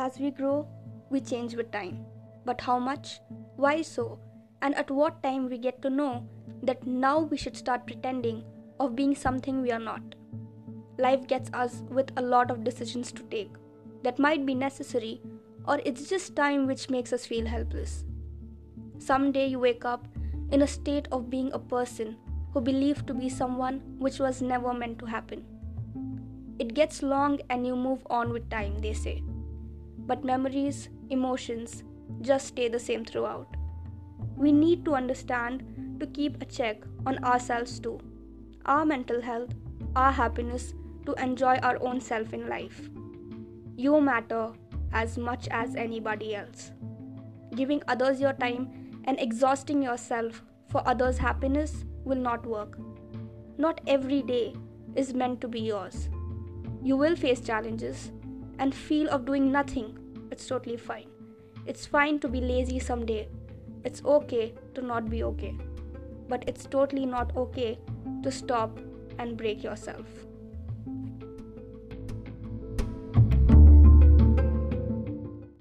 as we grow, we change with time. But how much? Why so? And at what time we get to know that now we should start pretending of being something we are not? Life gets us with a lot of decisions to take that might be necessary, or it's just time which makes us feel helpless. Someday you wake up in a state of being a person who believed to be someone which was never meant to happen. It gets long and you move on with time, they say. But memories, emotions just stay the same throughout. We need to understand to keep a check on ourselves too, our mental health, our happiness, to enjoy our own self in life. You matter as much as anybody else. Giving others your time and exhausting yourself for others' happiness will not work. Not every day is meant to be yours. You will face challenges and feel of doing nothing. It's totally fine. It's fine to be lazy someday. It's okay to not be okay. But it's totally not okay to stop and break yourself.